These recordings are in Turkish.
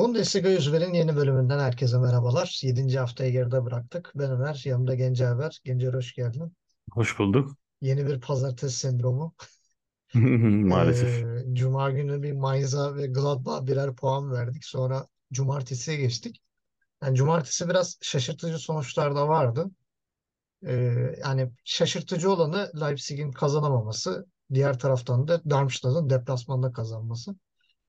Bundesliga 101'in yeni bölümünden herkese merhabalar. Yedinci haftayı geride bıraktık. Ben Ömer, yanımda Gencer var. Gencer hoş geldin. Hoş bulduk. Yeni bir pazartesi sendromu. Maalesef. Ee, Cuma günü bir Mainz'a ve Gladbach'a birer puan verdik. Sonra cumartesiye geçtik. Yani cumartesi biraz şaşırtıcı sonuçlar da vardı. Ee, yani şaşırtıcı olanı Leipzig'in kazanamaması. Diğer taraftan da Darmstadt'ın deplasmanda kazanması.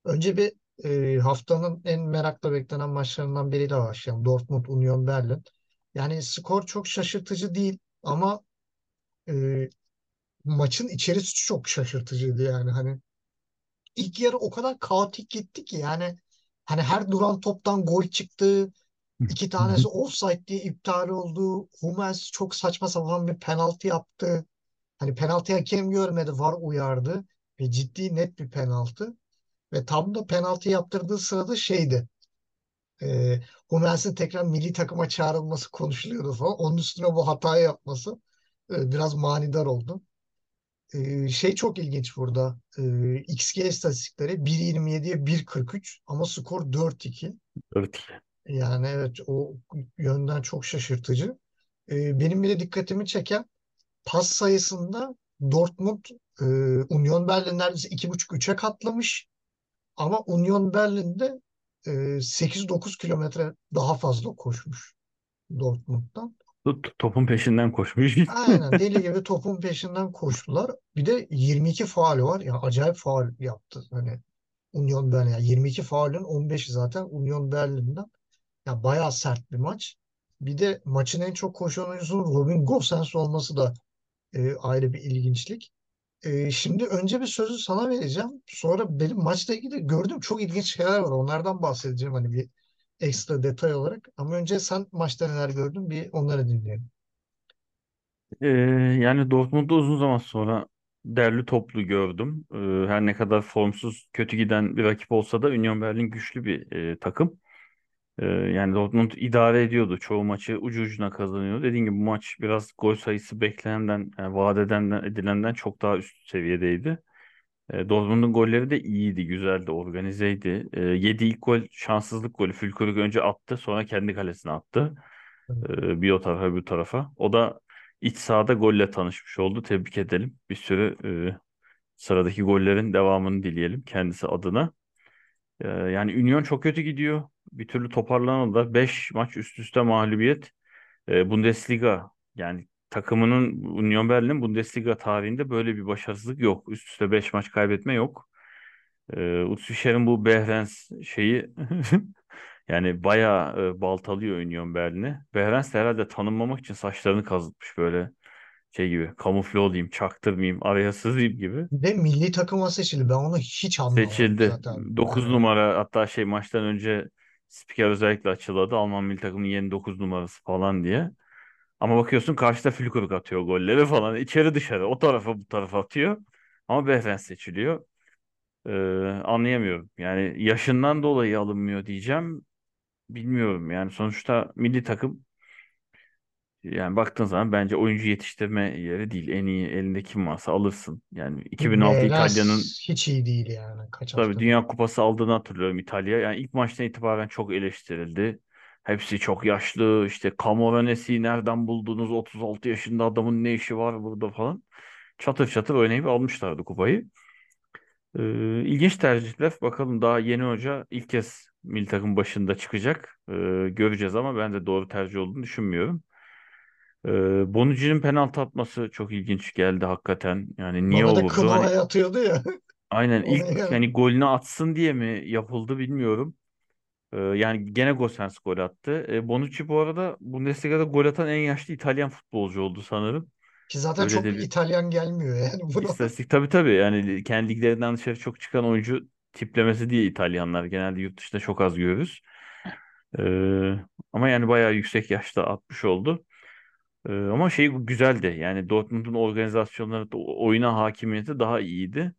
Önce bir e, haftanın en merakla beklenen maçlarından biriyle başlayalım. Dortmund Union Berlin. Yani skor çok şaşırtıcı değil ama e, maçın içerisi çok şaşırtıcıydı yani hani ilk yarı o kadar kaotik gitti ki yani hani her duran toptan gol çıktı. İki tanesi offside diye iptal oldu. Hummels çok saçma sapan bir penaltı yaptı. Hani penaltı hakem görmedi, VAR uyardı ve ciddi net bir penaltı. Ve tam da penaltı yaptırdığı sırada şeydi. E, Hummels'in tekrar milli takıma çağrılması konuşuluyordu falan. Onun üstüne bu hatayı yapması e, biraz manidar oldu. E, şey çok ilginç burada. E, XG istatistikleri 1.27'ye 1.43 ama skor 4-2. Evet. Yani evet o yönden çok şaşırtıcı. E, benim bir de dikkatimi çeken pas sayısında Dortmund e, Union Berlin neredeyse 2.5-3'e katlamış. Ama Union Berlin'de e, 8-9 kilometre daha fazla koşmuş Dortmund'dan. Topun peşinden koşmuş. Aynen deli gibi topun peşinden koştular. Bir de 22 faul var. Ya acayip faul yaptı. Hani Union Berlin. Yani 22 faulün 15'i zaten Union Berlin'den. Ya bayağı sert bir maç. Bir de maçın en çok koşan oyuncusunun Robin Gosens olması da e, ayrı bir ilginçlik. Şimdi önce bir sözü sana vereceğim. Sonra benim maçla ilgili gördüğüm çok ilginç şeyler var. Onlardan bahsedeceğim hani bir ekstra detay olarak. Ama önce sen maçta neler gördün bir onları dinleyelim. Ee, yani Dortmund'u uzun zaman sonra derli toplu gördüm. Ee, her ne kadar formsuz, kötü giden bir rakip olsa da Union Berlin güçlü bir e, takım. Ee, yani Dortmund idare ediyordu. Çoğu maçı ucu ucuna kazanıyordu. Dediğim gibi bu maç biraz gol sayısı beklenenden, yani vaat edenden, edilenden çok daha üst seviyedeydi. E, Dortmund'un golleri de iyiydi, güzeldi, organizeydi. E, yedi ilk gol şanssızlık golü. Fülkrug önce attı, sonra kendi kalesine attı. E, bir o tarafa, bir tarafa. O da iç sahada golle tanışmış oldu. Tebrik edelim. Bir sürü e, sıradaki gollerin devamını dileyelim kendisi adına. E, yani Union çok kötü gidiyor. Bir türlü toparlanamadılar. 5 maç üst üste mağlubiyet. E, Bundesliga yani takımının Union Berlin Bundesliga tarihinde böyle bir başarısızlık yok. Üst üste 5 maç kaybetme yok. Ee, Utsu bu Behrens şeyi yani bayağı e, baltalıyor Union Berlin'i. Behrens de herhalde tanınmamak için saçlarını kazıtmış böyle şey gibi kamufle olayım, çaktırmayayım, araya sızayım gibi. Ve milli takıma seçildi. Ben onu hiç anlamadım Seçildi. zaten. 9 Yani numara hatta şey maçtan önce spiker özellikle açıkladı. Alman milli takımının yeni 9 numarası falan diye. Ama bakıyorsun karşıda Fülkrug atıyor golleri falan. İçeri dışarı o tarafa bu tarafa atıyor. Ama Behrens seçiliyor. Ee, anlayamıyorum. Yani yaşından dolayı alınmıyor diyeceğim. Bilmiyorum yani sonuçta milli takım yani baktığın zaman bence oyuncu yetiştirme yeri değil. En iyi elinde kim varsa alırsın. Yani 2006 İtalya'nın hiç iyi değil yani kaç tabii haftadır. Dünya Kupası aldığını hatırlıyorum İtalya. Yani ilk maçtan itibaren çok eleştirildi. Hepsi çok yaşlı. İşte Camoranesi nereden buldunuz? 36 yaşında adamın ne işi var burada falan. Çatır çatır oynayıp almışlardı kupayı. Ee, ilginç tercihler. Bakalım daha yeni hoca ilk kez milli takım başında çıkacak. Ee, göreceğiz ama ben de doğru tercih olduğunu düşünmüyorum. Ee, Bonucci'nin penaltı atması çok ilginç geldi hakikaten. Yani niye Bana da olurdu? Hani atıyordu ya. aynen ilk yani. yani golünü atsın diye mi yapıldı bilmiyorum. Ee, yani gene Gosens gol attı. Ee, Bonucci bu arada Bundesliga'da gol atan en yaşlı İtalyan futbolcu oldu sanırım. Ki zaten Öyle çok bir İtalyan gelmiyor yani buna. istatistik. Tabii tabii yani kendi liglerinden dışarı çok çıkan oyuncu tiplemesi diye İtalyanlar genelde yurt dışında çok az görürüz. Ee, ama yani bayağı yüksek yaşta atmış oldu. Ee, ama şey güzeldi. Yani Dortmund'un organizasyonları, oyuna hakimiyeti daha iyiydi.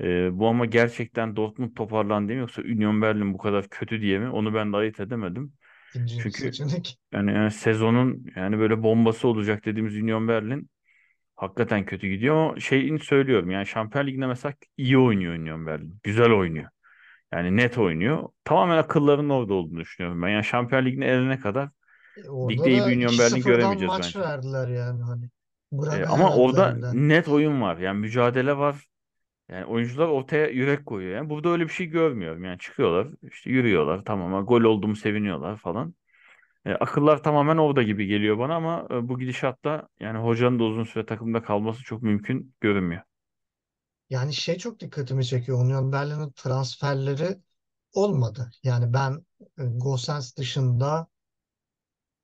Ee, bu ama gerçekten Dortmund toparlandı mı yoksa Union Berlin bu kadar kötü diye mi? Onu ben de ayırt edemedim. İkinci Çünkü seçenek. yani, yani sezonun yani böyle bombası olacak dediğimiz Union Berlin hakikaten kötü gidiyor ama şeyini söylüyorum yani Şampiyon Ligi'nde mesela iyi oynuyor Union Berlin. Güzel oynuyor. Yani net oynuyor. Tamamen akıllarının orada olduğunu düşünüyorum ben. Yani Şampiyonlar Ligi'ne elene kadar orada ligde iyi bir Union Berlin 2-0'dan göremeyeceğiz maç bence. verdiler yani hani. E, Bremen'e ama verdiler orada de. net oyun var. Yani mücadele var. Yani oyuncular ortaya yürek koyuyor. Yani burada öyle bir şey görmüyorum. Yani çıkıyorlar, işte yürüyorlar, tamam ama gol oldu mu seviniyorlar falan. E, akıllar tamamen orada gibi geliyor bana ama e, bu gidişatta yani hocanın da uzun süre takımda kalması çok mümkün görünmüyor. Yani şey çok dikkatimi çekiyor. Union Berlin'in transferleri olmadı. Yani ben e, Gosens dışında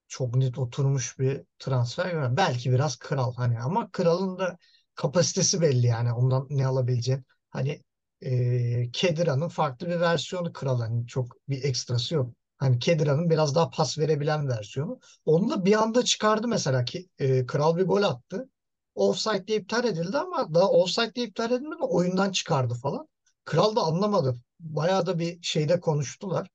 çok net oturmuş bir transfer görmedim. Belki biraz kral hani ama kralın da kapasitesi belli yani ondan ne alabileceğin. Hani e, Kedira'nın farklı bir versiyonu kral hani çok bir ekstrası yok. Hani Kedira'nın biraz daha pas verebilen versiyonu. Onu da bir anda çıkardı mesela ki e, kral bir gol attı. Offside diye iptal edildi ama daha offside diye iptal edilmedi oyundan çıkardı falan. Kral da anlamadı. Bayağı da bir şeyde konuştular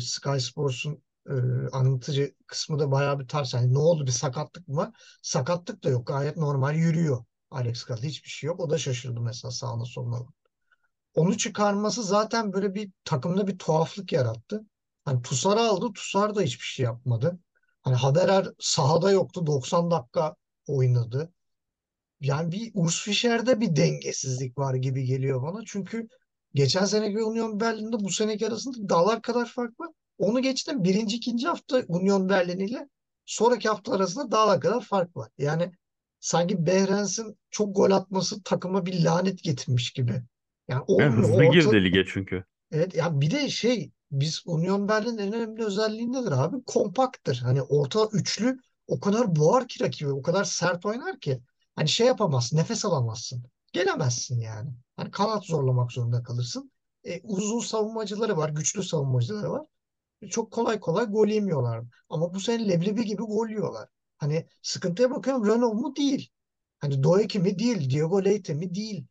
Sky Sports'un e, anlatıcı kısmı da bayağı bir ters. Yani ne oldu bir sakatlık mı? Sakatlık da yok. Gayet normal yürüyor. Alex Kral hiçbir şey yok. O da şaşırdı mesela sağına soluna. Onu çıkarması zaten böyle bir takımda bir tuhaflık yarattı. Hani Tusar'ı aldı. Tusar da hiçbir şey yapmadı. Hani Haberer sahada yoktu. 90 dakika oynadı. Yani bir Urs Fischer'de bir dengesizlik var gibi geliyor bana. Çünkü geçen seneki Union Berlin'de bu seneki arasında dağlar kadar fark var. Onu geçtim. Birinci, ikinci hafta Union Berlin ile sonraki hafta arasında dağlar kadar fark var. Yani sanki Behrens'in çok gol atması takıma bir lanet getirmiş gibi. Yani Yani olmuyor. hızlı O orta, girdi lige çünkü. Evet ya bir de şey biz Union Berlin'in en önemli özelliği nedir abi? Kompaktır. Hani orta üçlü o kadar boğar ki rakibi, o kadar sert oynar ki. Hani şey yapamazsın, nefes alamazsın. Gelemezsin yani. Hani kanat zorlamak zorunda kalırsın. E, uzun savunmacıları var, güçlü savunmacıları var. Çok kolay kolay gol yemiyorlar. Ama bu sene leblebi gibi gol yiyorlar. Hani sıkıntıya bakıyorum Renault mu? Değil. Hani Doeki mi? Değil. Diego Leite mi? Değil.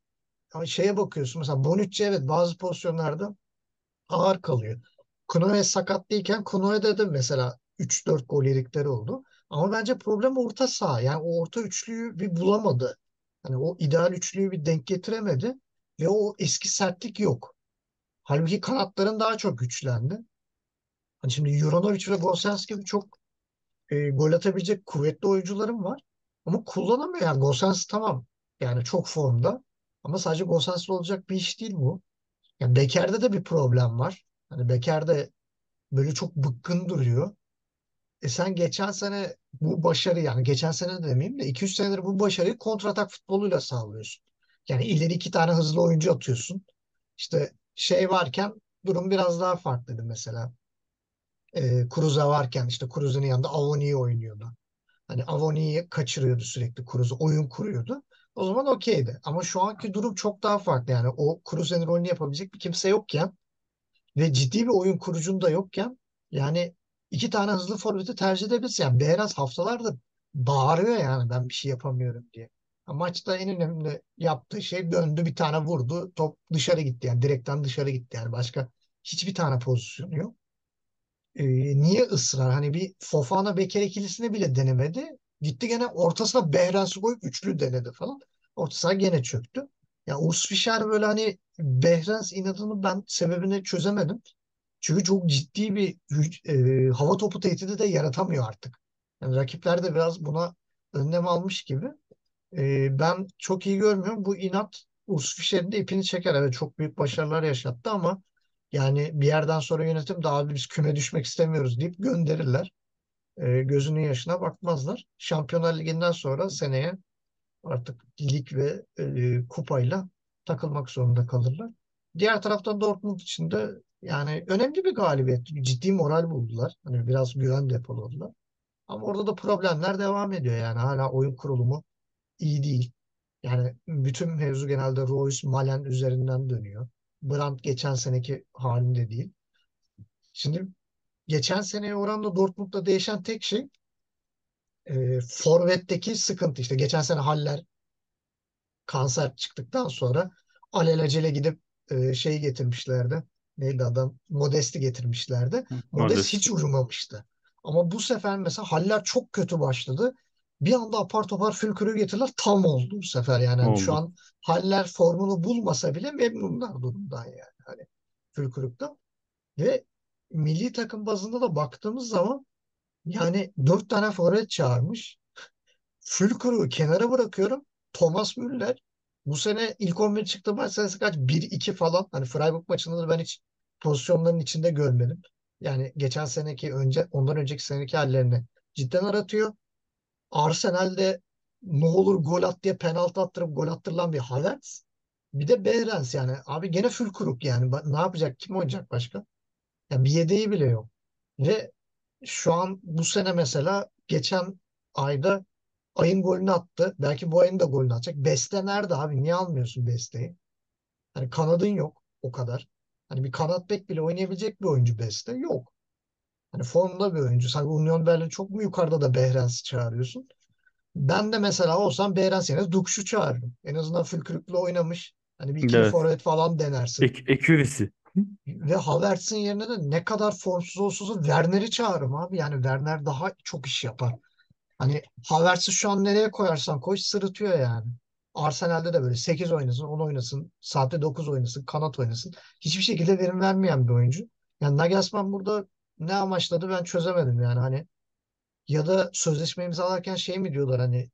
Ama şeye bakıyorsun mesela Bonucci evet bazı pozisyonlarda ağır kalıyor. Kunoe sakat değilken Kunoe'de de mesela 3-4 gol yedikleri oldu. Ama bence problem orta saha. Yani o orta üçlüyü bir bulamadı. Hani o ideal üçlüyü bir denk getiremedi. Ve o eski sertlik yok. Halbuki kanatların daha çok güçlendi. Hani şimdi Juranovic ve Gosens gibi çok e, gol atabilecek kuvvetli oyuncularım var. Ama kullanamıyor. Yani Gosens tamam. Yani çok formda. Ama sadece Gosens'le olacak bir iş değil bu. Yani Beker'de de bir problem var. Hani Beker de böyle çok bıkkın duruyor. E sen geçen sene bu başarı yani geçen sene de demeyeyim de 2-3 senedir bu başarıyı kontratak futboluyla sağlıyorsun. Yani ileri iki tane hızlı oyuncu atıyorsun. İşte şey varken durum biraz daha farklıydı mesela. E, Cruze varken işte Cruze'nin yanında Avoni'yi oynuyordu. Hani Avoni'yi kaçırıyordu sürekli Cruze. Oyun kuruyordu. O zaman okeydi. Ama şu anki durum çok daha farklı. Yani o Cruze'nin rolünü yapabilecek bir kimse yokken ve ciddi bir oyun kurucun da yokken yani iki tane hızlı forveti tercih edebilirsin. Yani Behrens haftalardır bağırıyor yani ben bir şey yapamıyorum diye. Maçta en önemli yaptığı şey döndü bir tane vurdu. Top dışarı gitti yani direkten dışarı gitti yani başka hiçbir tane pozisyonu yok. Ee, niye ısrar? Hani bir Fofana Beker ikilisini bile denemedi. Gitti gene ortasına Behrens'i koyup üçlü denedi falan. Orta saha gene çöktü. Ya Urs Fischer böyle hani Behrens inadını ben sebebini çözemedim. Çünkü çok ciddi bir e, hava topu tehdidi de yaratamıyor artık. Yani rakipler de biraz buna önlem almış gibi. E, ben çok iyi görmüyorum. Bu inat Urs Fischer'in de ipini çeker. Evet çok büyük başarılar yaşattı ama yani bir yerden sonra yönetim daha biz küme düşmek istemiyoruz deyip gönderirler. E, gözünün yaşına bakmazlar. Şampiyonlar Ligi'nden sonra seneye artık lig ve e, kupayla takılmak zorunda kalırlar. Diğer taraftan Dortmund için de yani önemli bir galibiyet. Ciddi moral buldular. Hani biraz güven depoladılar. Ama orada da problemler devam ediyor yani. Hala oyun kurulumu iyi değil. Yani bütün mevzu genelde Royce, Malen üzerinden dönüyor. Brandt geçen seneki halinde değil. Şimdi geçen seneye oranla Dortmund'da değişen tek şey e, forvetteki sıkıntı. İşte geçen sene Haller kanser çıktıktan sonra alelacele gidip e, şey getirmişlerdi. Neydi adam? Modest'i getirmişlerdi. Modest Modest. hiç uyumamıştı. Ama bu sefer mesela Haller çok kötü başladı. Bir anda apar topar Fülkür'ü getirdiler. Tam oldu bu sefer yani. Hani şu Oldu. an Haller formunu bulmasa bile memnunlar durumdan yani. Hani Fülkrug'da. Ve milli takım bazında da baktığımız zaman yani dört tane forvet çağırmış. Fülkrug'u kenara bırakıyorum. Thomas Müller bu sene ilk 11 çıktı maç sayısı kaç? bir iki falan. Hani Freiburg maçında da ben hiç pozisyonların içinde görmedim. Yani geçen seneki önce ondan önceki seneki hallerini cidden aratıyor. Arsenal'de ne olur gol at diye penaltı attırıp gol attırılan bir Havertz. Bir de Behrens yani. Abi gene Fülkrug yani. Ne yapacak? Kim oynayacak başka? Yani bir yedeği bile yok. Ve şu an bu sene mesela geçen ayda ayın golünü attı. Belki bu ayın da golünü atacak. Beste nerede abi? Niye almıyorsun Beste'yi? Hani kanadın yok o kadar. Hani bir kanat bek bile oynayabilecek bir oyuncu Beste yok. Hani formda bir oyuncu. Sanki Union Berlin çok mu yukarıda da Behrens'i çağırıyorsun? Ben de mesela olsam Behrens yerine Dukş'u çağırırım. En azından Fülkrük'le oynamış. Hani bir ikili Evet. forvet falan denersin. Ek ekürisi. Ve Havertz'in yerine de ne kadar formsuz olsun Werner'i çağırırım abi. Yani Werner daha çok iş yapar. Hani Havertz'i şu an nereye koyarsan koy sırıtıyor yani. Arsenal'de de böyle 8 oynasın, 10 oynasın, saatte 9 oynasın, kanat oynasın. Hiçbir şekilde verim vermeyen bir oyuncu. Yani Nagelsmann burada ne amaçladı ben çözemedim yani hani ya da sözleşme imzalarken şey mi diyorlar hani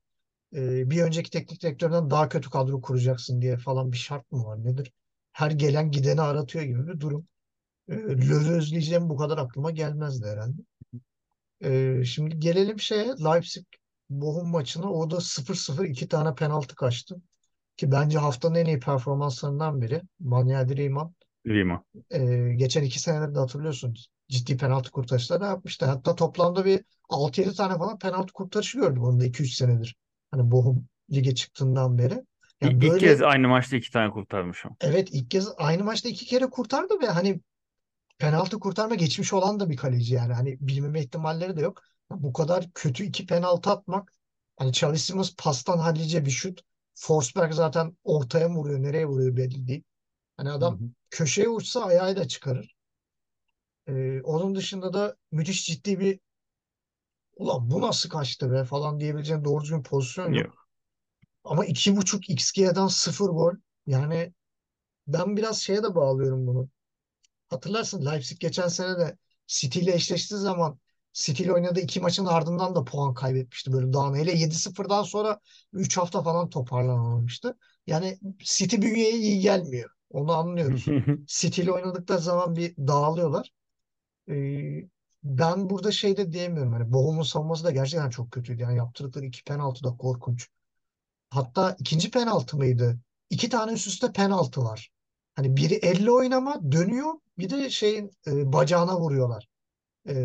e, bir önceki teknik direktörden daha kötü kadro kuracaksın diye falan bir şart mı var nedir? Her gelen gideni aratıyor gibi bir durum. E, Löw'ü özleyeceğim bu kadar aklıma gelmezdi herhalde. E, şimdi gelelim şeye Leipzig Bochum maçına. O da 0-0 iki tane penaltı kaçtı. Ki bence haftanın en iyi performanslarından biri. Manuel Riemann. Lima. E, geçen iki senelerde hatırlıyorsun ciddi penaltı kurtarışları yapmıştı. Hatta toplamda bir 6-7 tane falan penaltı kurtarışı gördüm onda 2-3 senedir. Hani Bochum lige çıktığından beri. Yani İlk kez böyle aynı maçta iki tane kurtarmış o. evet ilk kez aynı maçta iki kere kurtardı ve hani penaltı kurtarma geçmiş olan da bir kaleci yani. Hani bilmeme ihtimalleri de yok. Bu kadar kötü iki penaltı atmak hani çalıştığımız pastan hallice bir şut. Forsberg zaten ortaya vuruyor, nereye vuruyor belli değil. Hani Hı adam hı. köşeye uçsa ayağıyla çıkarır. Ee, onun dışında da müthiş ciddi bir ulan bu nasıl kaçtı be falan diyebileceğin doğru düzgün pozisyon yok. Yok. Ama iki buçuk XG'den sıfır gol. Yani ben biraz şeye de bağlıyorum bunu. Hatırlarsın Leipzig geçen sene de City ile eşleştiği zaman City ile oynadığı iki maçın ardından da puan kaybetmişti böyle dağını. Hele 7-0'dan sonra 3 hafta falan toparlanamamıştı. Yani City bünyeye iyi gelmiyor. Onu anlıyoruz. City ile oynadıkları zaman bir dağılıyorlar. Ee, ben burada şey de diyemiyorum. Yani Bochum'un savunması da gerçekten çok kötüydü. Yani yaptırdıkları iki penaltı da korkunç. Hatta ikinci penaltı mıydı? İki tane üst üste penaltı var. Hani biri elle oynama dönüyor. Bir de şeyin e, bacağına vuruyorlar. E,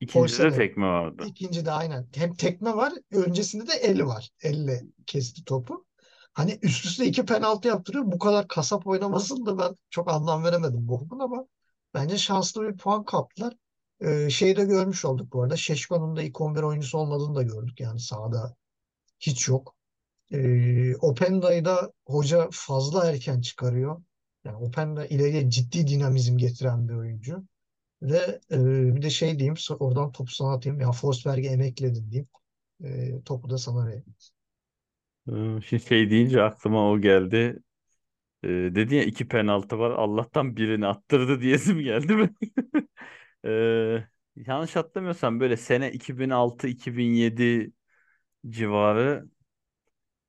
İkincide de tekme vardı. İkinci de aynen. Hem tekme var, öncesinde de el var. Elle kesti topu. Hani üst üste iki penaltı yaptırıyor. Bu kadar kasap oynamasını da ben çok anlam veremedim Bochum'un ama bence şanslı bir puan kaptılar. Ee, şeyi de görmüş olduk bu arada. Şeşko'nun da ilk 11 oyuncusu olmadığını da gördük. Yani sahada hiç yok. Ee, Openda'yı da hoca fazla erken çıkarıyor. Yani Openda ileriye ciddi dinamizm getiren bir oyuncu. Ve e, bir de şey diyeyim, oradan topu sana atayım. Ya Forsberg'i emekledin diyeyim. E, topu da sana vereyim. Ee, şey deyince aklıma o geldi. Ee, dedin ya iki penaltı var. Allah'tan birini attırdı diyesim geldi mi? Ee, yanlış hatırlamıyorsam böyle sene 2006-2007 civarı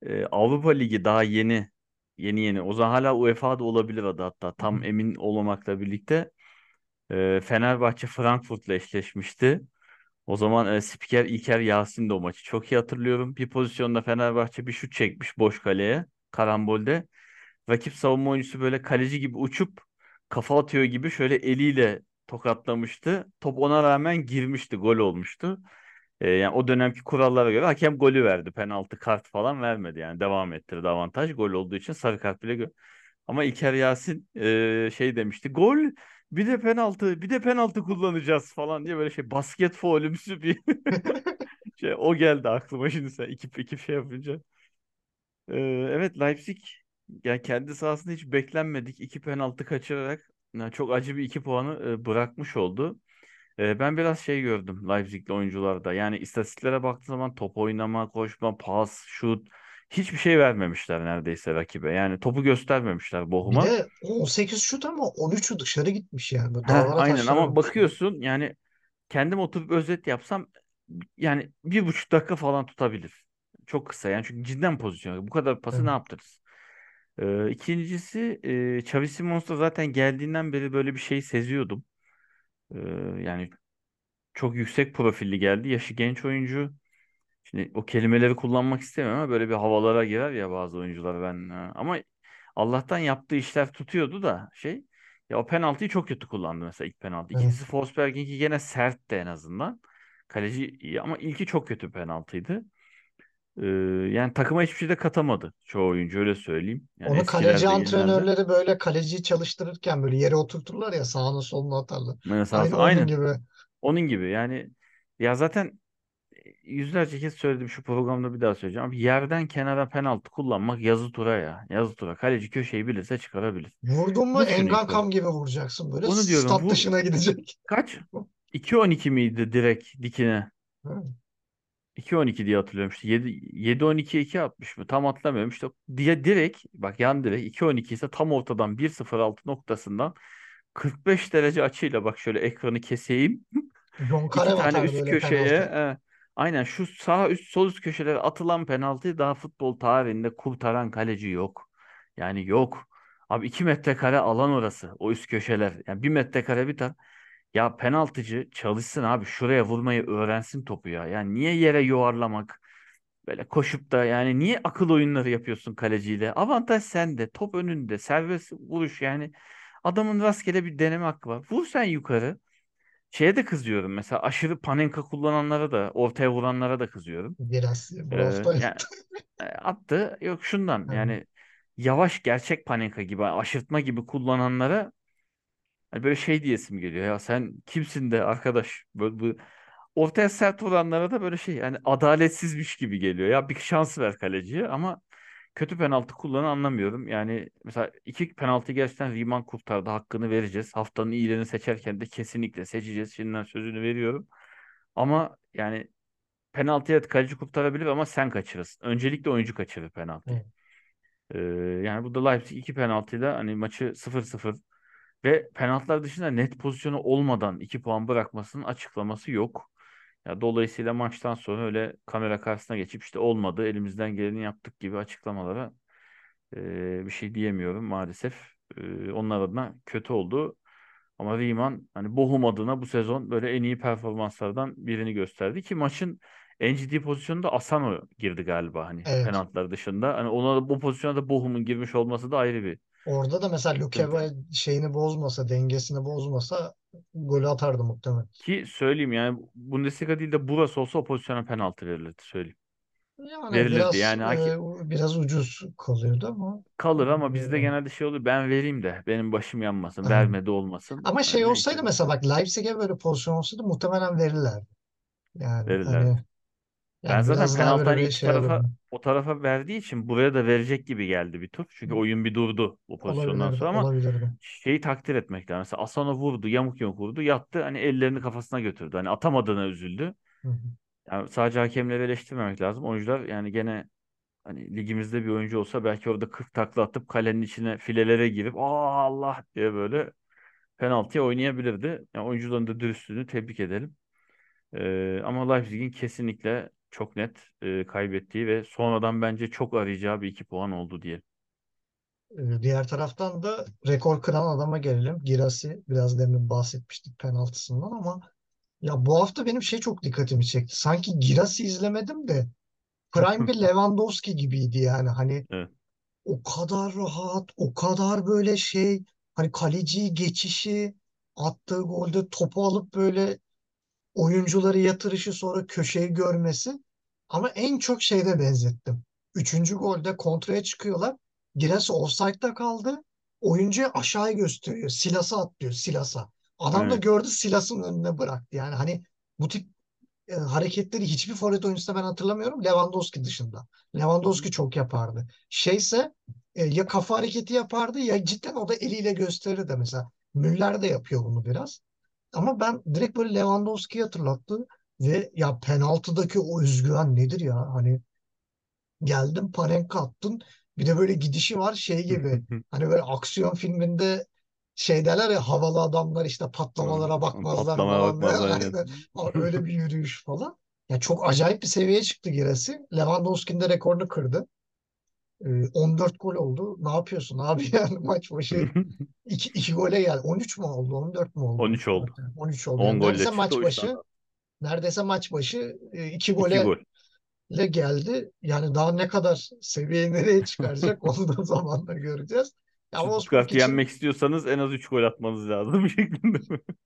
e, Avrupa Ligi daha yeni yeni yeni. O zaman hala UEFA'da olabilir adı hatta tam emin olmamakla birlikte e, Fenerbahçe Frankfurt'la eşleşmişti. O zaman e, spiker İlker Yasin de o maçı çok iyi hatırlıyorum. Bir pozisyonda Fenerbahçe bir şut çekmiş boş kaleye karambolde. Rakip savunma oyuncusu böyle kaleci gibi uçup kafa atıyor gibi şöyle eliyle tokatlamıştı. Top ona rağmen girmişti, gol olmuştu. E, yani o dönemki kurallara göre hakem golü verdi. Penaltı kart falan vermedi yani devam ettirdi avantaj. Gol olduğu için sarı kart bile gö- Ama İlker Yasin e, şey demişti. Gol bir de penaltı bir de penaltı kullanacağız falan diye böyle şey basket faulümsü bir şey o geldi aklıma şimdi sen ekip ekip şey yapınca. Ee, evet Leipzig yani kendi sahasında hiç beklenmedik iki penaltı kaçırarak yani çok acı bir iki puanı e, bırakmış oldu. E, ben biraz şey gördüm Leipzig'li oyuncularda. Yani istatistiklere baktığım zaman top oynama, koşma, pas, şut hiçbir şey vermemişler neredeyse rakibe. Yani topu göstermemişler Bir Bochum'a. de 18 şut ama 13'ü dışarı gitmiş yani. Dağlara aynen ama vurmuşlar. bakıyorsun yani kendim oturup özet yapsam yani bir buçuk dakika falan tutabilir. Çok kısa yani çünkü cidden pozisyon. Bu kadar pası Evet. ne yaptınız? Ee, ikincisi e, Xavi Simons da zaten geldiğinden beri böyle bir şey seziyordum. Ee, yani çok yüksek profilli geldi. Yaşı genç oyuncu. Şimdi o kelimeleri kullanmak istemiyorum ama böyle bir havalara girer ya bazı oyuncular ben. Ama Allah'tan yaptığı işler tutuyordu da şey. Ya o penaltıyı çok kötü kullandı mesela ilk penaltı. Evet. İkincisi Forsberg'inki gene sertti en azından. Kaleci ama ilki çok kötü penaltıydı. Ee, yani takıma hiçbir şey de katamadı çoğu oyuncu öyle söyleyeyim. Yani Onu kaleci antrenörleri böyle kaleciyi çalıştırırken böyle yere oturturlar ya sağına soluna atarlar. Mesela Aynı onun aynen gibi. onun gibi yani ya zaten yüzlerce kez söyledim şu programda bir daha söyleyeceğim. Abi yerden kenara penaltı kullanmak yazı tura ya. Yazı tura. Kaleci köşeyi bilirse çıkarabilir. Vurdun mu yukarı. Engakam gibi vuracaksın. Böyle Onu diyorum stat vur. dışına gidecek. Kaç? 2.12 miydi direkt dikine? Evet. 2.12 diye hatırlıyorum işte. 7, 7.12'ye 2 atmış mı? Tam hatırlamıyorum. İşte diye direkt bak yan direkt 2.12 ise tam ortadan 1.06 noktasından 45 derece açıyla bak şöyle ekranı keseyim. John İki tane üst köşeye penaltı. e, aynen şu sağ üst sol üst köşelere atılan penaltıyı daha futbol tarihinde kurtaran kaleci yok. Yani yok. Abi iki metrekare alan orası. O üst köşeler. Yani bir metrekare bir tane. Ya penaltıcı çalışsın abi. Şuraya vurmayı öğrensin topu ya. Yani niye yere yuvarlamak? Böyle koşup da yani niye akıl oyunları yapıyorsun kaleciyle? Avantaj sende. Top önünde. Serbest vuruş yani. Adamın rastgele bir deneme hakkı var. Vur sen yukarı. Şeye de kızıyorum. Mesela aşırı panenka kullananlara da ortaya vuranlara da kızıyorum. Biraz Ee, bu hafta yani e, attı. Yok şundan yani yani yavaş gerçek panenka gibi aşırtma gibi kullananlara hani böyle şey diyesim geliyor. Ya sen kimsin de arkadaş böyle bu ortaya sert vuranlara da böyle şey yani adaletsizmiş gibi geliyor. Ya bir şans ver kaleciye ama kötü penaltı kullanan anlamıyorum. Yani mesela iki penaltı gerçekten Riemann kurtardı. Hakkını vereceğiz. Haftanın iyilerini seçerken de kesinlikle seçeceğiz. Şimdiden sözünü veriyorum. Ama yani penaltı evet kaleci kurtarabilir ama sen kaçırırsın. Öncelikle oyuncu kaçırır penaltıyı. evet. Ee, yani burada Leipzig iki penaltıyla hani maçı 0-0 ve penaltılar dışında net pozisyonu olmadan 2 puan bırakmasının açıklaması yok. Ya dolayısıyla maçtan sonra öyle kamera karşısına geçip işte olmadı elimizden geleni yaptık gibi açıklamalara e, bir şey diyemiyorum maalesef. E, onlar adına kötü oldu. Ama Riemann hani Bochum adına bu sezon böyle en iyi performanslardan birini gösterdi ki maçın en ciddi pozisyonda Asano girdi galiba hani Evet. penaltılar dışında. Hani ona bu pozisyona da Bochum'un girmiş olması da ayrı bir Orada da mesela. Lukeba şeyini bozmasa, dengesini bozmasa golü atardı muhtemelen. Ki söyleyeyim yani Bundesliga değil de burası olsa o pozisyona penaltı verilirdi söyleyeyim. Yani Verilirdi biraz yani e, biraz ucuz kalıyordu ama kalır ama bizde e, genelde şey olur ben vereyim de benim başım yanmasın aynen. vermedi olmasın. Ama Hani şey olsaydı mesela bak Leipzig'e böyle pozisyon olsaydı muhtemelen verirlerdi. Yani verirlerdi. hani Ben yani zaten biraz daha böyle iki şey tarafa olurdu. o tarafa verdiği için buraya da verecek gibi geldi bir tur. Çünkü oyun bir durdu bu pozisyondan Olabilirdi, sonra ama olabilirdi. şeyi takdir etmek lazım. Mesela Asano vurdu, yamuk yamuk vurdu, yattı. Hani ellerini kafasına götürdü. Hani atamadığına üzüldü. Hı hı. Yani sadece hakemleri eleştirmemek lazım. Oyuncular yani gene hani ligimizde bir oyuncu olsa belki orada 40 takla atıp kalenin içine filelere girip aa Allah diye böyle penaltıya oynayabilirdi. Yani oyuncuların da dürüstlüğünü tebrik edelim. Ee, ama Leipzig'in kesinlikle çok net e, kaybettiği ve sonradan bence çok arayacağı bir iki puan oldu diye. Diğer taraftan da rekor kıran adama gelelim. Girassi biraz demin bahsetmiştik penaltısından ama ya bu hafta benim şey çok dikkatimi çekti. Sanki Girassi izlemedim de Prime bir Lewandowski gibiydi yani. Hani Evet. o kadar rahat, o kadar böyle şey hani kaleciyi geçişi, attığı golde topu alıp böyle oyuncuları yatırışı sonra köşeyi görmesi. Ama en çok şeyde benzettim. Üçüncü golde kontraya çıkıyorlar. Giresi offside'da kaldı. Oyuncuya aşağıya gösteriyor. Silasa atlıyor. Silasa. Adam da Evet. gördü Silas'ın önüne bıraktı. Yani hani bu tip e, hareketleri hiçbir forvet oyuncusunda ben hatırlamıyorum. Lewandowski dışında. Lewandowski çok yapardı. Şeyse e, ya kafa hareketi yapardı ya cidden o da eliyle gösterirdi mesela. Müller de yapıyor bunu biraz. Ama ben direkt böyle Lewandowski'yi hatırlattı ve ya penaltıdaki o özgüven nedir ya? Hani Geldin Panenka attın. Bir de böyle gidişi var şey gibi. Hani böyle aksiyon filminde şey derler ya havalı adamlar işte patlamalara bakmazlar Patlamaya falan. bakmaz aynen. Aynen. Öyle bir yürüyüş falan. Ya çok acayip bir seviyeye çıktı Giresi. Lewandowski'nin de rekorunu kırdı. Ee, 14 gol oldu. Ne yapıyorsun abi yani maç başı 2, 2 gole geldi. 13 mü oldu? 14 mü oldu? 13 oldu. 13 oldu. 10 Yani golle çıktı maç başı neredeyse maç başı 2 2 gole gol. ile geldi. Yani daha ne kadar seviyeyi nereye çıkaracak onu da zamanla göreceğiz. Ya Wolfsburg Stuttgart'ı için yenmek istiyorsanız en az 3 gol atmanız lazım şeklinde.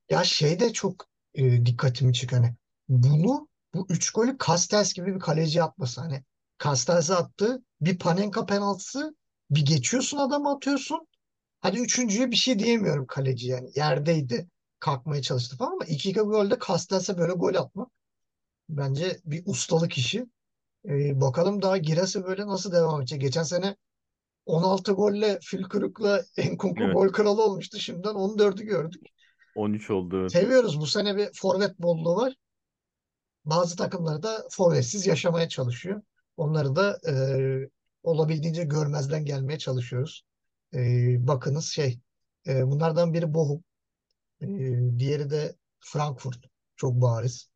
ya şey de çok e, dikkatimi çekiyor. Hani bunu bu üç golü Castells gibi bir kaleci atması. Hani Castells'e attı bir Panenka penaltısı bir geçiyorsun adamı atıyorsun. Hadi üçüncüye bir şey diyemiyorum kaleci yani. Yerdeydi. Kalkmaya çalıştı falan ama iki golde Castells'e böyle gol atmak bence bir ustalık işi. E, bakalım daha Giras'ı böyle nasıl devam edecek. Geçen sene 16 golle Fülkırık'la Enkunku Evet. gol kralı olmuştu. Şimdiden 14'ü gördük. 13 oldu. Seviyoruz. Bu sene bir forvet bolluğu var. Bazı takımları da forvetsiz yaşamaya çalışıyor. Onları da e, olabildiğince görmezden gelmeye çalışıyoruz. E, bakınız şey e, bunlardan biri Bochum. E, diğeri de Frankfurt. Çok bariz.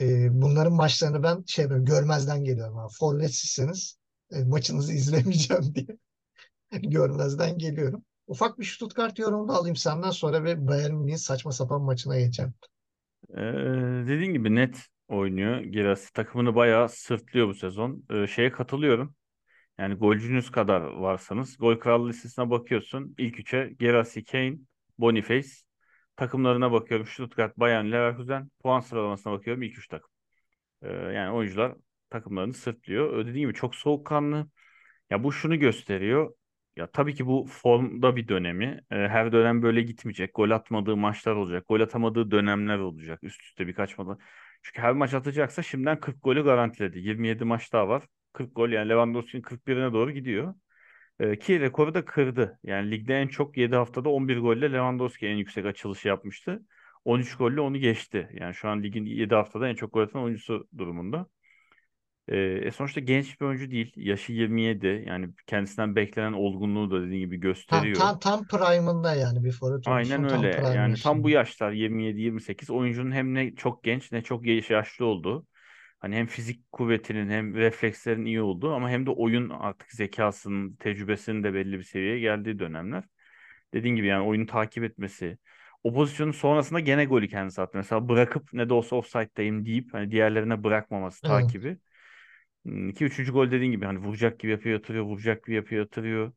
E, bunların maçlarını ben şey böyle görmezden geliyorum. Ha. Forvetsizseniz e, maçınızı izlemeyeceğim diye. Görmezden geliyorum. Ufak bir Stuttgart yorumu da alayım senden sonra ve Bayern Münih'in saçma sapan maçına geçeceğim. Ee, dediğin gibi net oynuyor. Girassi takımını bayağı sırtlıyor bu sezon. Ee, şeye katılıyorum. Yani golcünüz kadar varsanız gol kralı listesine bakıyorsun. İlk üçe Girassi, Kane, Boniface. Takımlarına bakıyorum. Stuttgart, Bayern, Leverkusen. Puan sıralamasına bakıyorum. İlk üç takım. Ee, yani oyuncular takımlarını sırtlıyor. Ee, Dediğim gibi çok soğukkanlı. Ya bu şunu gösteriyor. Ya tabii ki bu formda bir dönemi. Ee, her dönem böyle gitmeyecek. Gol atmadığı maçlar olacak. Gol atamadığı dönemler olacak. Üst üste birkaç maç. Çünkü her maç atacaksa şimdiden 40 golü garantiledi. 27 maç daha var. 40 gol yani Lewandowski'nin 41'ine doğru gidiyor. Ee, ki rekoru da kırdı. Yani ligde en çok 7 haftada 11 golle Lewandowski en yüksek açılışı yapmıştı. 13 golle onu geçti. Yani şu an ligin 7 haftada en çok gol atan oyuncusu durumunda. E sonuçta genç bir oyuncu değil. Yaşı 27. Yani kendisinden beklenen olgunluğu da dediğin gibi Tam gösteriyor. tam tam prime'ında yani bir forvet Aynen tam öyle. prime Yani tam bu yaşlar 27-28 oyuncunun hem ne çok genç ne çok yaş- yaşlı olduğu. Hani hem fizik kuvvetinin hem reflekslerin iyi olduğu ama hem de oyun artık zekasının, tecrübesinin de belli bir seviyeye geldiği dönemler. Dediğin gibi yani oyunu takip etmesi. O pozisyonun sonrasında gene golü kendisi attı. Mesela bırakıp ne de olsa offside'dayım deyip hani diğerlerine bırakmaması Evet. takibi. Hmm, Ki üçüncü gol dediğin gibi hani vuracak gibi yapıyor yatırıyor, vuracak gibi yapıyor yatırıyor.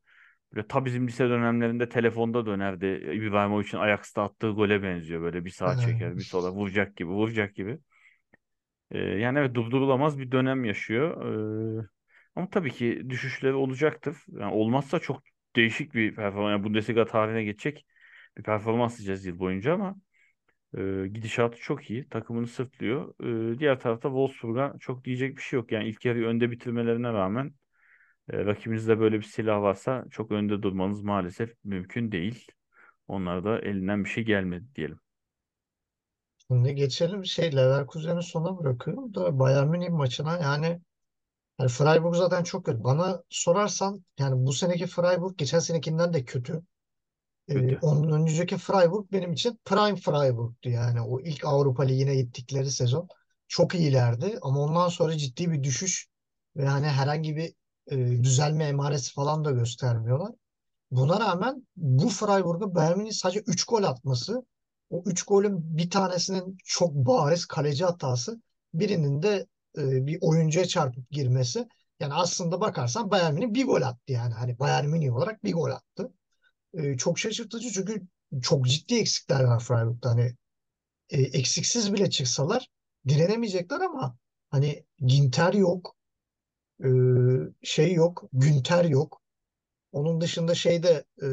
Böyle ta bizim lise dönemlerinde telefonda dönerdi. İbrahimovic'in ayaksta attığı gole benziyor. Böyle bir sağa çeker, bir sola vuracak gibi, vuracak gibi. Ee, yani evet durdurulamaz bir dönem yaşıyor. Ee, ama tabii ki düşüşleri olacaktır. Yani olmazsa çok değişik bir performans. Yani Bundesliga tarihine geçecek bir performans diyeceğiz yıl boyunca ama e, gidişatı çok iyi. Takımını sırtlıyor. E, diğer tarafta Wolfsburg'a çok diyecek bir şey yok. Yani ilk yarıyı önde bitirmelerine rağmen e, rakibinizde böyle bir silah varsa çok önde durmanız maalesef mümkün değil. Onlar da elinden bir şey gelmedi diyelim. Şimdi geçelim şey Leverkusen'i sona bırakıyorum da Bayern Münih maçına yani, yani Freiburg zaten çok kötü. Bana sorarsan yani bu seneki Freiburg geçen senekinden de kötü. Ee, Kötü. onun önceki Freiburg benim için Prime Freiburg'tu yani o ilk Avrupa Ligi'ne gittikleri sezon. Çok iyilerdi ama ondan sonra ciddi bir düşüş ve hani herhangi bir e, düzelme emaresi falan da göstermiyorlar. Buna rağmen bu Freiburg'a Bayern Münih sadece 3 gol atması, o 3 golün bir tanesinin çok bariz kaleci hatası, birinin de e, bir oyuncuya çarpıp girmesi. Yani aslında bakarsan Bayern Münih bir gol attı yani. Hani Bayern Münih olarak bir gol attı. E, çok şaşırtıcı çünkü çok ciddi eksikler var Freiburg'da. Hani e, eksiksiz bile çıksalar direnemeyecekler ama hani Ginter yok, e, şey yok, Günter yok. Onun dışında şeyde e,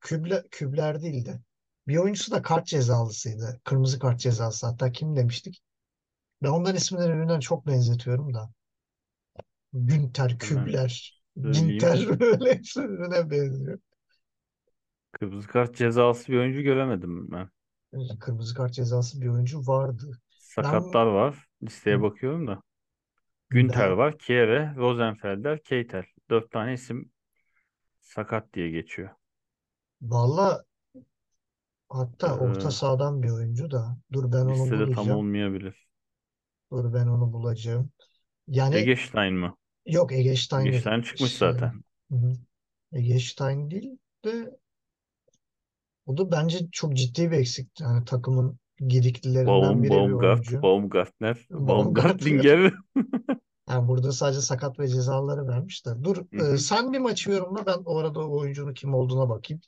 Kübler, Kübler değildi. Bir oyuncusu da kart cezalısıydı. Kırmızı kart cezası. Hatta kim demiştik? Ben onların isimleri birbirine çok benzetiyorum da. Günter, Kübler. Ginter böyle hepsi birbirine benziyor. Kırmızı kart cezası bir oyuncu göremedim ben. Kırmızı kart cezası bir oyuncu vardı. Ben Sakatlar var. Listeye bakıyorum da. Günter Daha var, Kehre, Rosenfelder, Keitel. Dört tane isim sakat diye geçiyor. valla hatta orta Ee, sahadan bir oyuncu da. Dur ben onu listede tam bulacağım. olmayabilir. Dur ben onu bulacağım. Yani Eggestein mi? yok değil. Eggestein çıkmış Şey, zaten. hı değil de o da bence çok ciddi bir eksikti. Yani takımın gediklilerinden Baum, biri bir Baumgart, oyuncu. Baumgartner, Baumgartner. Baumgartlinger. Yani burada sadece sakat ve cezaları vermiş de. Dur Hı e, hı. sen bir maçı yorumla ben o arada o oyuncunun kim olduğuna bakayım.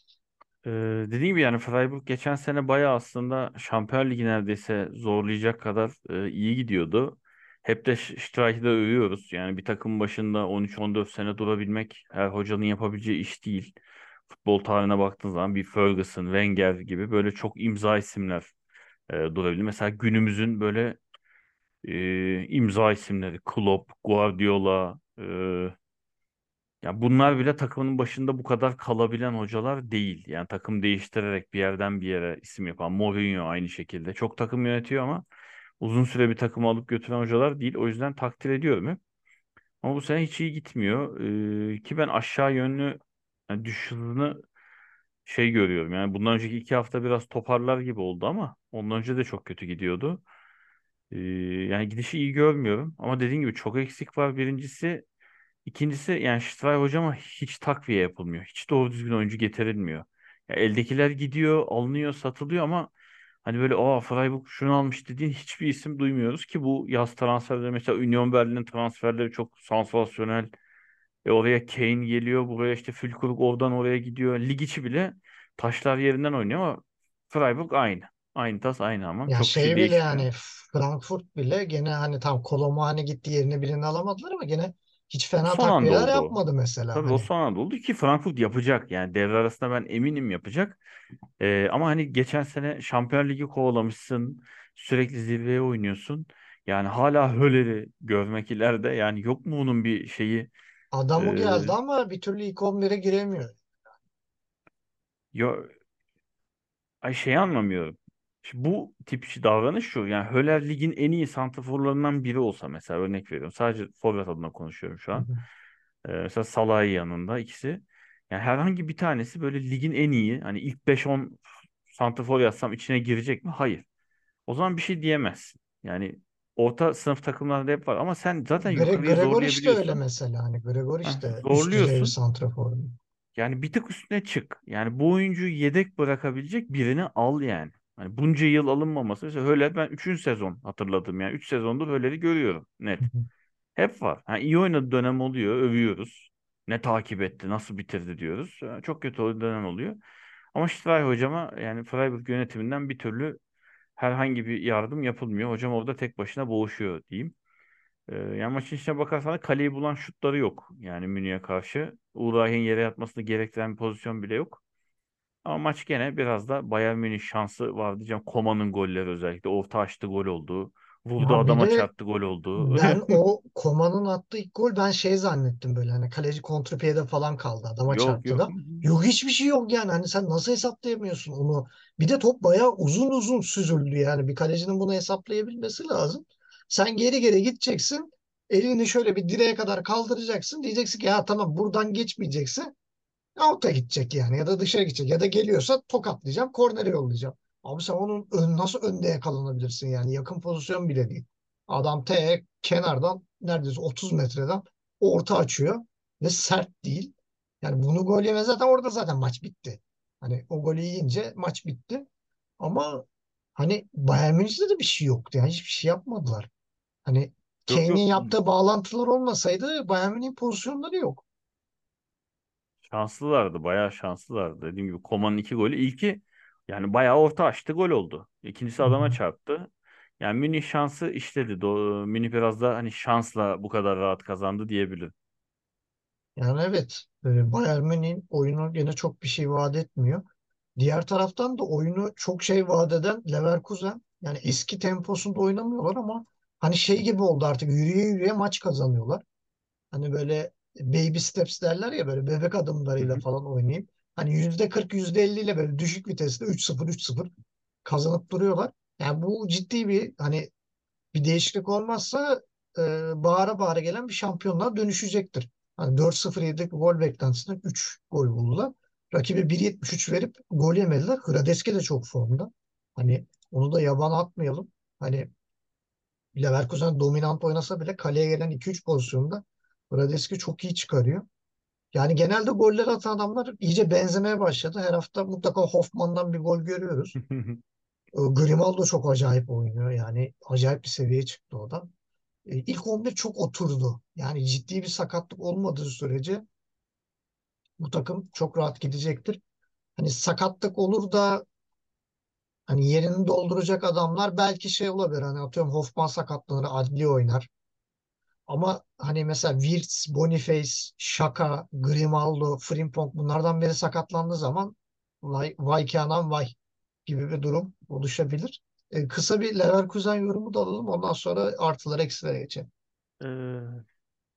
Dediğim gibi yani Freiburg geçen sene bayağı aslında Şampiyon Ligi neredeyse zorlayacak kadar e, iyi gidiyordu. Hep de Ş- Streich'i de övüyoruz. Yani bir takımın başında 13-14 sene durabilmek her hocanın yapabileceği iş değil. Futbol tarihine baktığın zaman bir Ferguson, Wenger gibi böyle çok imza isimler e, durabilir. Mesela günümüzün böyle e, imza isimleri Klopp, Guardiola, e, ya bunlar bile takımın başında bu kadar kalabilen hocalar değil. Yani takım değiştirerek bir yerden bir yere isim yapan Mourinho aynı şekilde. Çok takım yönetiyor ama uzun süre bir takımı alıp götüren hocalar değil. O yüzden takdir ediyorum hep. Ama bu sene hiç iyi gitmiyor. Ee, ki ben aşağı yönlü yani düşüş şey görüyorum. Yani bundan önceki iki hafta biraz toparlar gibi oldu ama ondan önce de çok kötü gidiyordu. Ee, yani gidişi iyi görmüyorum. Ama dediğim gibi çok eksik var. Birincisi İkincisi yani Şitray hocama hiç takviye yapılmıyor. Hiç doğru düzgün oyuncu getirilmiyor. Ya eldekiler gidiyor, alınıyor, satılıyor ama hani böyle aa Freiburg şunu almış dediğin hiçbir isim duymuyoruz ki bu yaz transferleri mesela Union Berlin'in transferleri çok sansasyonel. E oraya Kane geliyor, buraya işte Füllkrug oradan oraya gidiyor. Lig içi bile taşlar yerinden oynuyor ama Freiburg aynı. Aynı tas aynı ama Ya çok şey şey bile değişmiyor. yani Frankfurt bile gene hani tam Kolomu hani gitti yerine birini alamadılar ama gene hiç O fena son takviyeler oldu o. yapmadı mesela Tabii o hani. son anda oldu ki Frankfurt yapacak yani devre arasında ben eminim yapacak. Ee, ama hani geçen sene Şampiyon Ligi kovalamışsın. Sürekli zirveye oynuyorsun. Yani hala Höller'i görmek ileride. Yani yok mu onun bir şeyi? Adamı Ee, geldi ama bir türlü ilk 11'e giremiyor. yo, ay şeyi anlamıyorum. Şimdi bu tip davranış şu. Yani Höller ligin en iyi santraforlarından biri olsa mesela örnek veriyorum. Sadece forvet adına konuşuyorum şu an. Ee, mesela Salah'ı yanında ikisi. Yani herhangi bir tanesi böyle ligin en iyi. Hani ilk beş on santrafor yazsam içine girecek mi? Hayır. O zaman bir şey diyemezsin. Yani orta sınıf takımlarda hep var ama sen zaten Gre yukarıyı Gregor işte öyle mesela hani Gregor işte bir zorluyorsun. santrafor. Yani bir tık üstüne çık. Yani bu oyuncuyu yedek bırakabilecek birini al yani. Hani bunca yıl alınmaması. Mesela Höller ben üçüncü sezon hatırladım yani. 3 sezondur Höller'i görüyorum net. Hep var. Ha, iyi oynadığı dönem oluyor, övüyoruz. Ne takip etti, nasıl bitirdi diyoruz. Ha, Çok kötü dönem oluyor. Ama Stray hocama yani Freiburg yönetiminden bir türlü herhangi bir yardım yapılmıyor. Hocam orada tek başına boğuşuyor diyeyim. Ee, yani maçın içine bakarsan kaleyi bulan şutları yok. Yani Münih'e karşı. Uğraş'ın yere yatmasını gerektiren bir pozisyon bile yok. Ama maç gene biraz da Bayern Münih şansı var diyeceğim. Koma'nın golleri özellikle. Orta açtı gol oldu. Vurdu Ya adama çarptı gol oldu. ben o Koma'nın attığı ilk gol ben şey zannettim böyle hani kaleci kontrpiyede falan kaldı adama Yok çarptı yok. da. Yok hiçbir şey yok yani hani sen nasıl hesaplayamıyorsun onu. Bir de top bayağı uzun uzun süzüldü yani bir kalecinin bunu hesaplayabilmesi lazım. Sen geri geri gideceksin elini şöyle bir direğe kadar kaldıracaksın diyeceksin ki ya tamam buradan geçmeyeceksin Out'a gidecek yani ya da dışarı gidecek ya da geliyorsa tokatlayacağım, kornere yollayacağım. Abi sen onun ön, nasıl önde yakalanabilirsin yani yakın pozisyon bile değil. Adam T kenardan neredeyse 30 metreden orta açıyor ve sert değil. Yani bunu gol yeme zaten orada zaten maç bitti. Hani o golü yiyince maç bitti. Ama hani Bayern Münih'te de bir şey yoktu yani hiçbir şey yapmadılar. Hani Kane'in yaptığı bağlantılar olmasaydı Bayern Münih'in pozisyonları yok. Şanslılardı. Bayağı şanslılardı. Dediğim gibi Koma'nın iki golü. İlki yani bayağı orta açtı gol oldu. İkincisi adama çarptı. Yani Münih şansı işledi. Do Münih biraz da hani şansla bu kadar rahat kazandı diyebilirim. Yani evet, e, Bayern Münih'in oyunu gene çok bir şey vaat etmiyor. Diğer taraftan da oyunu çok şey vaat eden Leverkusen. Yani eski temposunda oynamıyorlar ama hani şey gibi oldu artık yürüye yürüye maç kazanıyorlar. Hani böyle baby steps derler ya böyle bebek adımlarıyla falan oynayıp hani yüzde 40 yüzde 50 ile böyle düşük viteste 3-0 3-0 kazanıp duruyorlar. Yani bu ciddi bir hani bir değişiklik olmazsa e, bağıra bağıra gelen bir şampiyonluğa dönüşecektir. Hani 4-0 yedik gol beklentisinden 3 gol buldular. Rakibe 1.73 verip gol yemediler. Hradeski de çok formda. Hani onu da yabana atmayalım. Hani Leverkusen dominant oynasa bile kaleye gelen 2-3 pozisyonda Hradeski çok iyi çıkarıyor. Yani genelde goller atan adamlar iyice benzemeye başladı. Her hafta mutlaka Hoffman'dan bir gol görüyoruz. E, Grimaldo çok acayip oynuyor. Yani acayip bir seviyeye çıktı o da. E, İlk 11 çok oturdu. Yani ciddi bir sakatlık olmadığı sürece bu takım çok rahat gidecektir. Hani sakatlık olur da hani yerini dolduracak adamlar belki şey olabilir. Hani atıyorum Hoffman sakatlanır, Adli oynar. Ama hani mesela Wirtz, Boniface, Şaka, Grimaldo, Frimpong bunlardan biri sakatlandığı zaman vay, vay ki anam vay gibi bir durum oluşabilir. E, kısa bir Leverkusen yorumu da alalım. Ondan sonra artılara eksilere geçelim. Ee,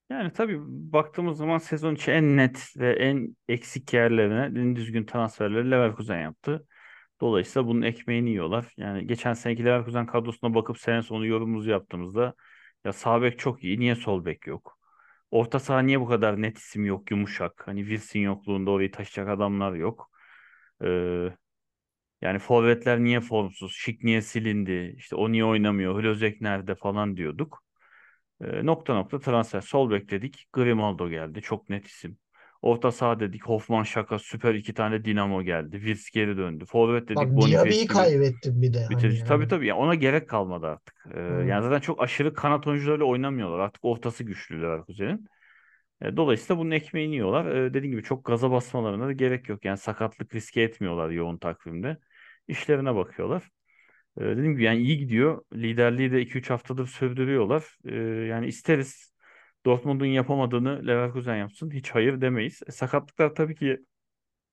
yani tabii baktığımız zaman sezon içi en net ve en eksik yerlerine en düzgün transferleri Leverkusen yaptı. Dolayısıyla bunun ekmeğini yiyorlar. Yani geçen seneki Leverkusen kadrosuna bakıp sene sonu yorumumuzu yaptığımızda ya sağ bek çok iyi. Niye sol bek yok? Orta saha niye bu kadar net isim yok, yumuşak? Hani Wilson yokluğunda orayı taşıyacak adamlar yok. Ee, yani forvetler niye formsuz? Şik niye silindi? İşte o niye oynamıyor? Hlozek nerede falan diyorduk. Ee, nokta nokta transfer. Sol bek dedik. Grimaldo geldi. Çok net isim. Orta saha dedik. Hoffman Şaka süper iki tane dinamo geldi. Wirtz geri döndü. Forvet dedik. Bak Diaby'i kaybettim bir de hani bitirici. Tabii yani. tabii. Yani ona gerek kalmadı artık. Ee, Hı. yani zaten çok aşırı kanat oyuncularıyla oynamıyorlar. Artık ortası güçlü Leverkusen'in. E, Dolayısıyla bunun ekmeğini yiyorlar. E, dediğim gibi çok gaza basmalarına da gerek yok. Yani sakatlık riske etmiyorlar yoğun takvimde. İşlerine bakıyorlar. E, dediğim gibi yani iyi gidiyor. Liderliği de 2-3 haftadır sürdürüyorlar. E, yani isteriz Dortmund'un yapamadığını Leverkusen yapsın. Hiç hayır demeyiz. E, sakatlıklar tabii ki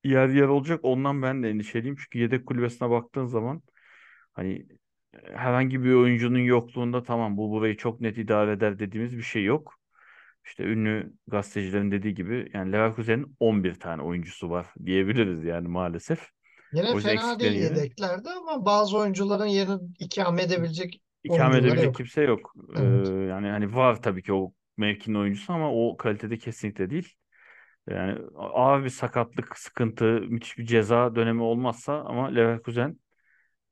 yer yer olacak. Ondan ben de endişeliyim. Çünkü yedek kulübesine baktığın zaman hani e, herhangi bir oyuncunun yokluğunda tamam bu burayı çok net idare eder dediğimiz bir şey yok. İşte ünlü gazetecilerin dediği gibi yani Leverkusen'in 11 tane oyuncusu var diyebiliriz yani maalesef. Yine O fena değil yine yedeklerde ama bazı oyuncuların yerini ikame edebilecek ikame edebilecek yok. kimse yok. Ee, Evet. yani hani var tabii ki o mevkinin oyuncusu ama o kalitede kesinlikle değil. Yani ağır bir sakatlık, sıkıntı, müthiş bir ceza dönemi olmazsa ama Leverkusen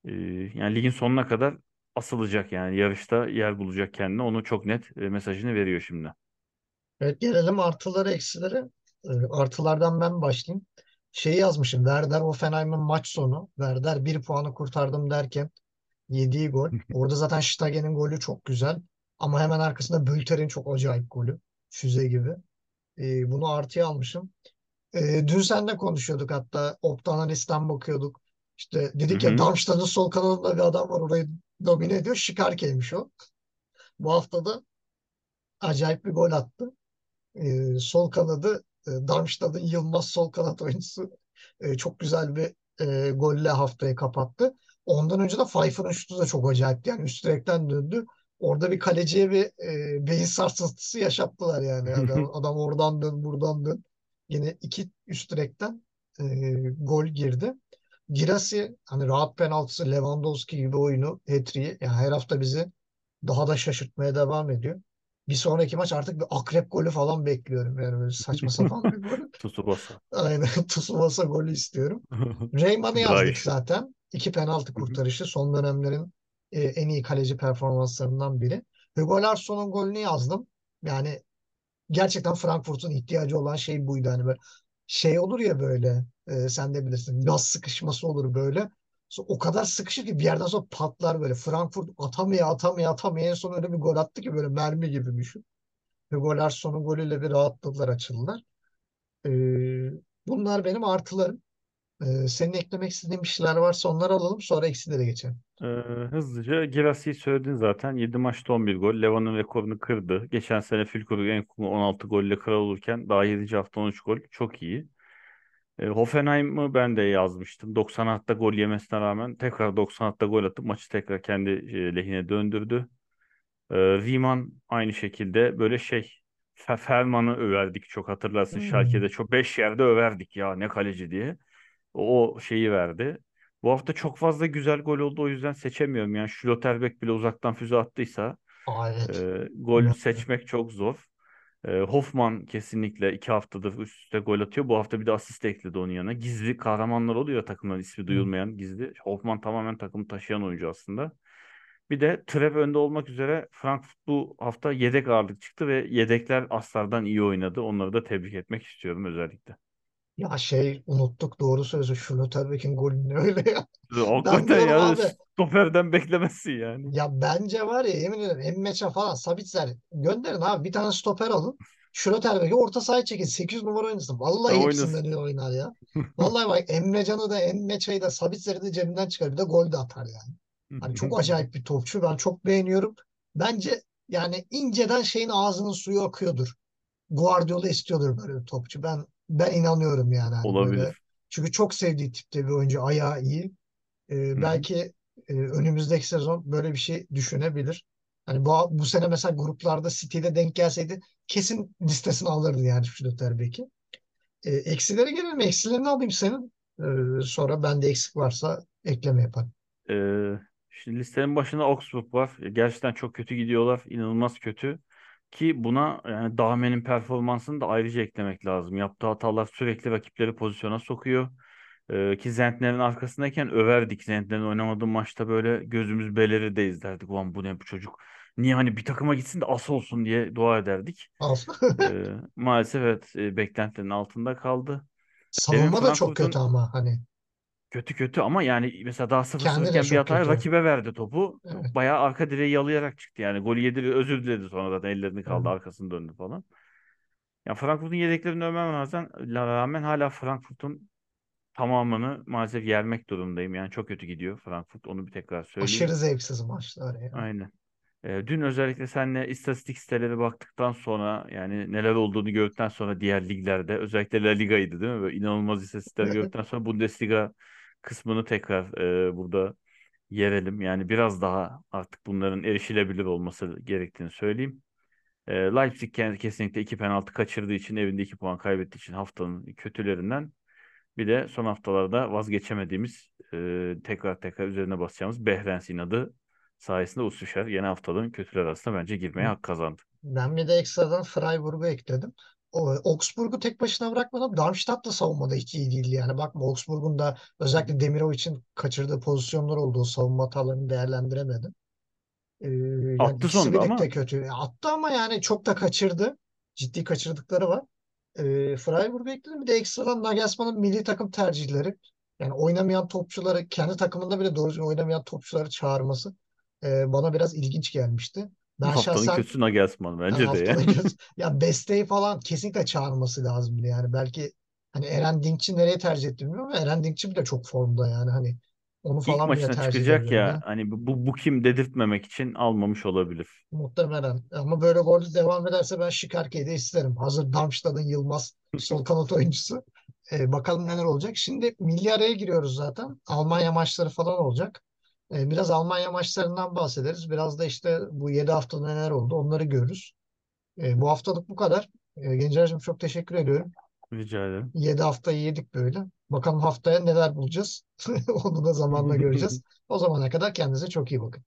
e, yani ligin sonuna kadar asılacak yani yarışta yer bulacak kendine. Onu çok net e, mesajını veriyor şimdi. Evet gelelim artıları eksilere. Ee, artılardan ben başlayayım. Şeyi yazmışım. Werder Hoffenheim'in maç sonu. Werder bir puanı kurtardım derken yediği gol. Orada zaten Stegen'in golü çok güzel. Ama hemen arkasında Bülter'in çok acayip golü. Füze gibi. Ee, bunu artıya almışım. Ee, dün seninle konuşuyorduk hatta. Opta analisten bakıyorduk. İşte dedik ya hı. Darmstadt'ın sol kanadında bir adam var. Orayı domine ediyor. Şikarke'ymiş o. Bu hafta da acayip bir gol attı. Ee, sol kanadı e, Darmstadt'ın Yılmaz sol kanat oyuncusu e, çok güzel bir e, golle haftayı kapattı. Ondan önce de Pfeiffer'ın şutu da çok acayipti. Yani üst direkten döndü. Orada bir kaleciye bir e, beyin sarsıntısı yaşattılar yani. Adam, adam oradan dön buradan dön. Yine iki üst direkten e, gol girdi. Girasi hani rahat penaltısı Lewandowski gibi oyunu hat-trick'i yani her hafta bizi daha da şaşırtmaya devam ediyor. Bir sonraki maç artık bir akrep golü falan bekliyorum. Yani böyle saçma sapan bir gol. Tsubasa. Aynen Tsubasa golü istiyorum. Reyman'ı yazdık zaten. İki penaltı kurtarışı son dönemlerin e, en iyi kaleci performanslarından biri. Hugo Larsson'un golünü yazdım. Yani gerçekten Frankfurt'un ihtiyacı olan şey buydu. Hani böyle şey olur ya böyle e, sen de bilirsin gaz sıkışması olur böyle. O kadar sıkışır ki bir yerden sonra patlar böyle. Frankfurt atamıyor atamıyor atamıyor. En son öyle bir gol attı ki böyle mermi gibi düşün. Hugo Larsson'un golüyle bir rahatladılar açıldılar. E, bunlar benim artılarım. E, senin eklemek istediğin bir şeyler varsa onları alalım sonra eksilere geçelim. Ee, hızlıca Girassi'yi söyledin zaten. 7 maçta 11 gol. Levan'ın rekorunu kırdı. Geçen sene Fülkur'u en 16 golle kral olurken daha 7. hafta 13 gol. Çok iyi. E, Hoffenheim'ı ben de yazmıştım. 90 hatta gol yemesine rağmen tekrar 90 hatta gol atıp maçı tekrar kendi e, lehine döndürdü. E, Riemann aynı şekilde böyle şey Fe- Ferman'ı överdik çok hatırlarsın. Hmm. Schalke'de çok 5 yerde överdik ya ne kaleci diye. O şeyi verdi. Bu hafta çok fazla güzel gol oldu o yüzden seçemiyorum. Yani Schlotterbeck bile uzaktan füze attıysa Aa, evet. E, gol İnanılmaz. seçmek çok zor. E, Hoffman kesinlikle iki haftadır üst üste gol atıyor. Bu hafta bir de asist ekledi onun yanına. Gizli kahramanlar oluyor ya takımların ismi Hı. duyulmayan gizli. Hoffman tamamen takımı taşıyan oyuncu aslında. Bir de Trep önde olmak üzere Frankfurt bu hafta yedek ağırlık çıktı ve yedekler aslardan iyi oynadı. Onları da tebrik etmek istiyorum özellikle. Ya şey unuttuk doğru sözü. Schlotterbeck'in golünü öyle ya. Ben Hakikaten diyorum ya abi stoperden beklemezsin yani. ya bence var ya yemin ederim Emmeç'e falan Sabitzer gönderin abi bir tane stoper alın. Schlotterbeck'i orta sahaya çekin. 8 numara oynasın. Vallahi hepsinden oynasın. iyi oynar ya. Vallahi bak Emrecan'ı da Emmeç'e de Sabitzer'i de cebinden çıkar. Bir de gol de atar yani. Hani çok acayip bir topçu. Ben çok beğeniyorum. Bence yani inceden şeyin ağzının suyu akıyordur. Guardiola istiyordur böyle bir topçu. Ben ben inanıyorum yani hani böyle. Olabilir. Çünkü çok sevdiği tipte bir oyuncu. Ayağı iyi. Ee, hı. belki e, önümüzdeki sezon böyle bir şey düşünebilir. Hani bu, bu sene mesela gruplarda City'de denk gelseydi kesin listesini alırdı yani Schlotterbeck'i. E, eksilere gelelim. Eksilerini alayım senin. Ee, sonra bende eksik varsa ekleme yaparım. Ee, şimdi listenin başında Augsburg var. Gerçekten çok kötü gidiyorlar. İnanılmaz kötü. Ki buna yani Dahme'nin performansını da ayrıca eklemek lazım. Yaptığı hatalar sürekli rakipleri pozisyona sokuyor. Ee, ki Zentner'in arkasındayken överdik. Zentner'in oynamadığı maçta böyle gözümüz beleri de izlerdik. Ulan bu ne bu çocuk. Niye hani bir takıma gitsin de as olsun diye dua ederdik. Ee, maalesef evet e, beklentilerin altında kaldı. Demin Savunma da çok kötü ama hani Kötü kötü ama yani mesela daha sıfır sıfırken bir kötü. rakibe verdi topu. Evet. Bayağı arka direği yalayarak çıktı yani. Golü yedi ve özür diledi sonra zaten ellerini evet. kaldı arkasını döndü falan. Ya Frankfurt'un yedeklerini övmem rağmen, rağmen hala Frankfurt'un tamamını maalesef yermek durumdayım. Yani çok kötü gidiyor Frankfurt. Onu bir tekrar Aşırı söyleyeyim. zevksiz maçlar ya. Aynen. Ee, dün özellikle seninle istatistik siteleri baktıktan sonra yani neler olduğunu gördükten sonra diğer liglerde özellikle La Liga'ydı değil mi? Böyle inanılmaz istatistikler gördükten sonra Bundesliga kısmını tekrar e, burada yerelim. Yani biraz daha artık bunların erişilebilir olması gerektiğini söyleyeyim. E, Leipzig ke- kesinlikle iki penaltı kaçırdığı için evinde iki puan kaybettiği için haftanın kötülerinden. Bir de son haftalarda vazgeçemediğimiz e, tekrar tekrar üzerine basacağımız Behrens inadı sayesinde Usyşer yeni haftanın kötüler arasında bence girmeye hak kazandı. Ben bir de ekstradan Freiburg'u ekledim. O, Augsburg'u tek başına bırakmadım. Darmstadt da savunmada hiç iyi değildi. Yani bakma Augsburg'un da özellikle Demirovic'in kaçırdığı pozisyonlar olduğu savunma hatalarını değerlendiremedi. Ee, yani Attı sonunda ama kötü. Ya Attı ama yani çok da kaçırdı. Ciddi kaçırdıkları var. Ee, Freiburg'u ekledim. Bir de ekstradan Nagelsmann'ın milli takım tercihleri. Yani oynamayan topçuları, kendi takımında bile doğru oynamayan topçuları çağırması e, bana biraz ilginç gelmişti. Ben haftanın şahsen kötüsü Nagelsmann yani bence de yani. göz ya Beste'yi falan kesinlikle çağırması lazımdı yani. Belki hani Eren Dinkçi nereye tercih etti bilmiyorum ama Eren Dinkçi de çok formda yani hani onu İlk falan bile maçına tercih çıkacak ya edebilirdi. hani bu, bu kim dedirtmemek için almamış olabilir. Muhtemelen. Ama böyle gol devam ederse ben Şikarke'yi de isterim. Hazır Darmstadt'ın Yılmaz sol kanat oyuncusu. Ee, bakalım neler olacak. Şimdi milli araya giriyoruz zaten. Almanya maçları falan olacak. Ee, biraz Almanya maçlarından bahsederiz. Biraz da işte bu 7 haftada neler oldu onları görürüz. Ee, bu haftalık bu kadar. Ee, Gencer'cim çok teşekkür ediyorum. Rica ederim. 7 haftayı yedik böyle. Bakalım haftaya neler bulacağız. Onu da zamanla göreceğiz. O zamana kadar kendinize çok iyi bakın.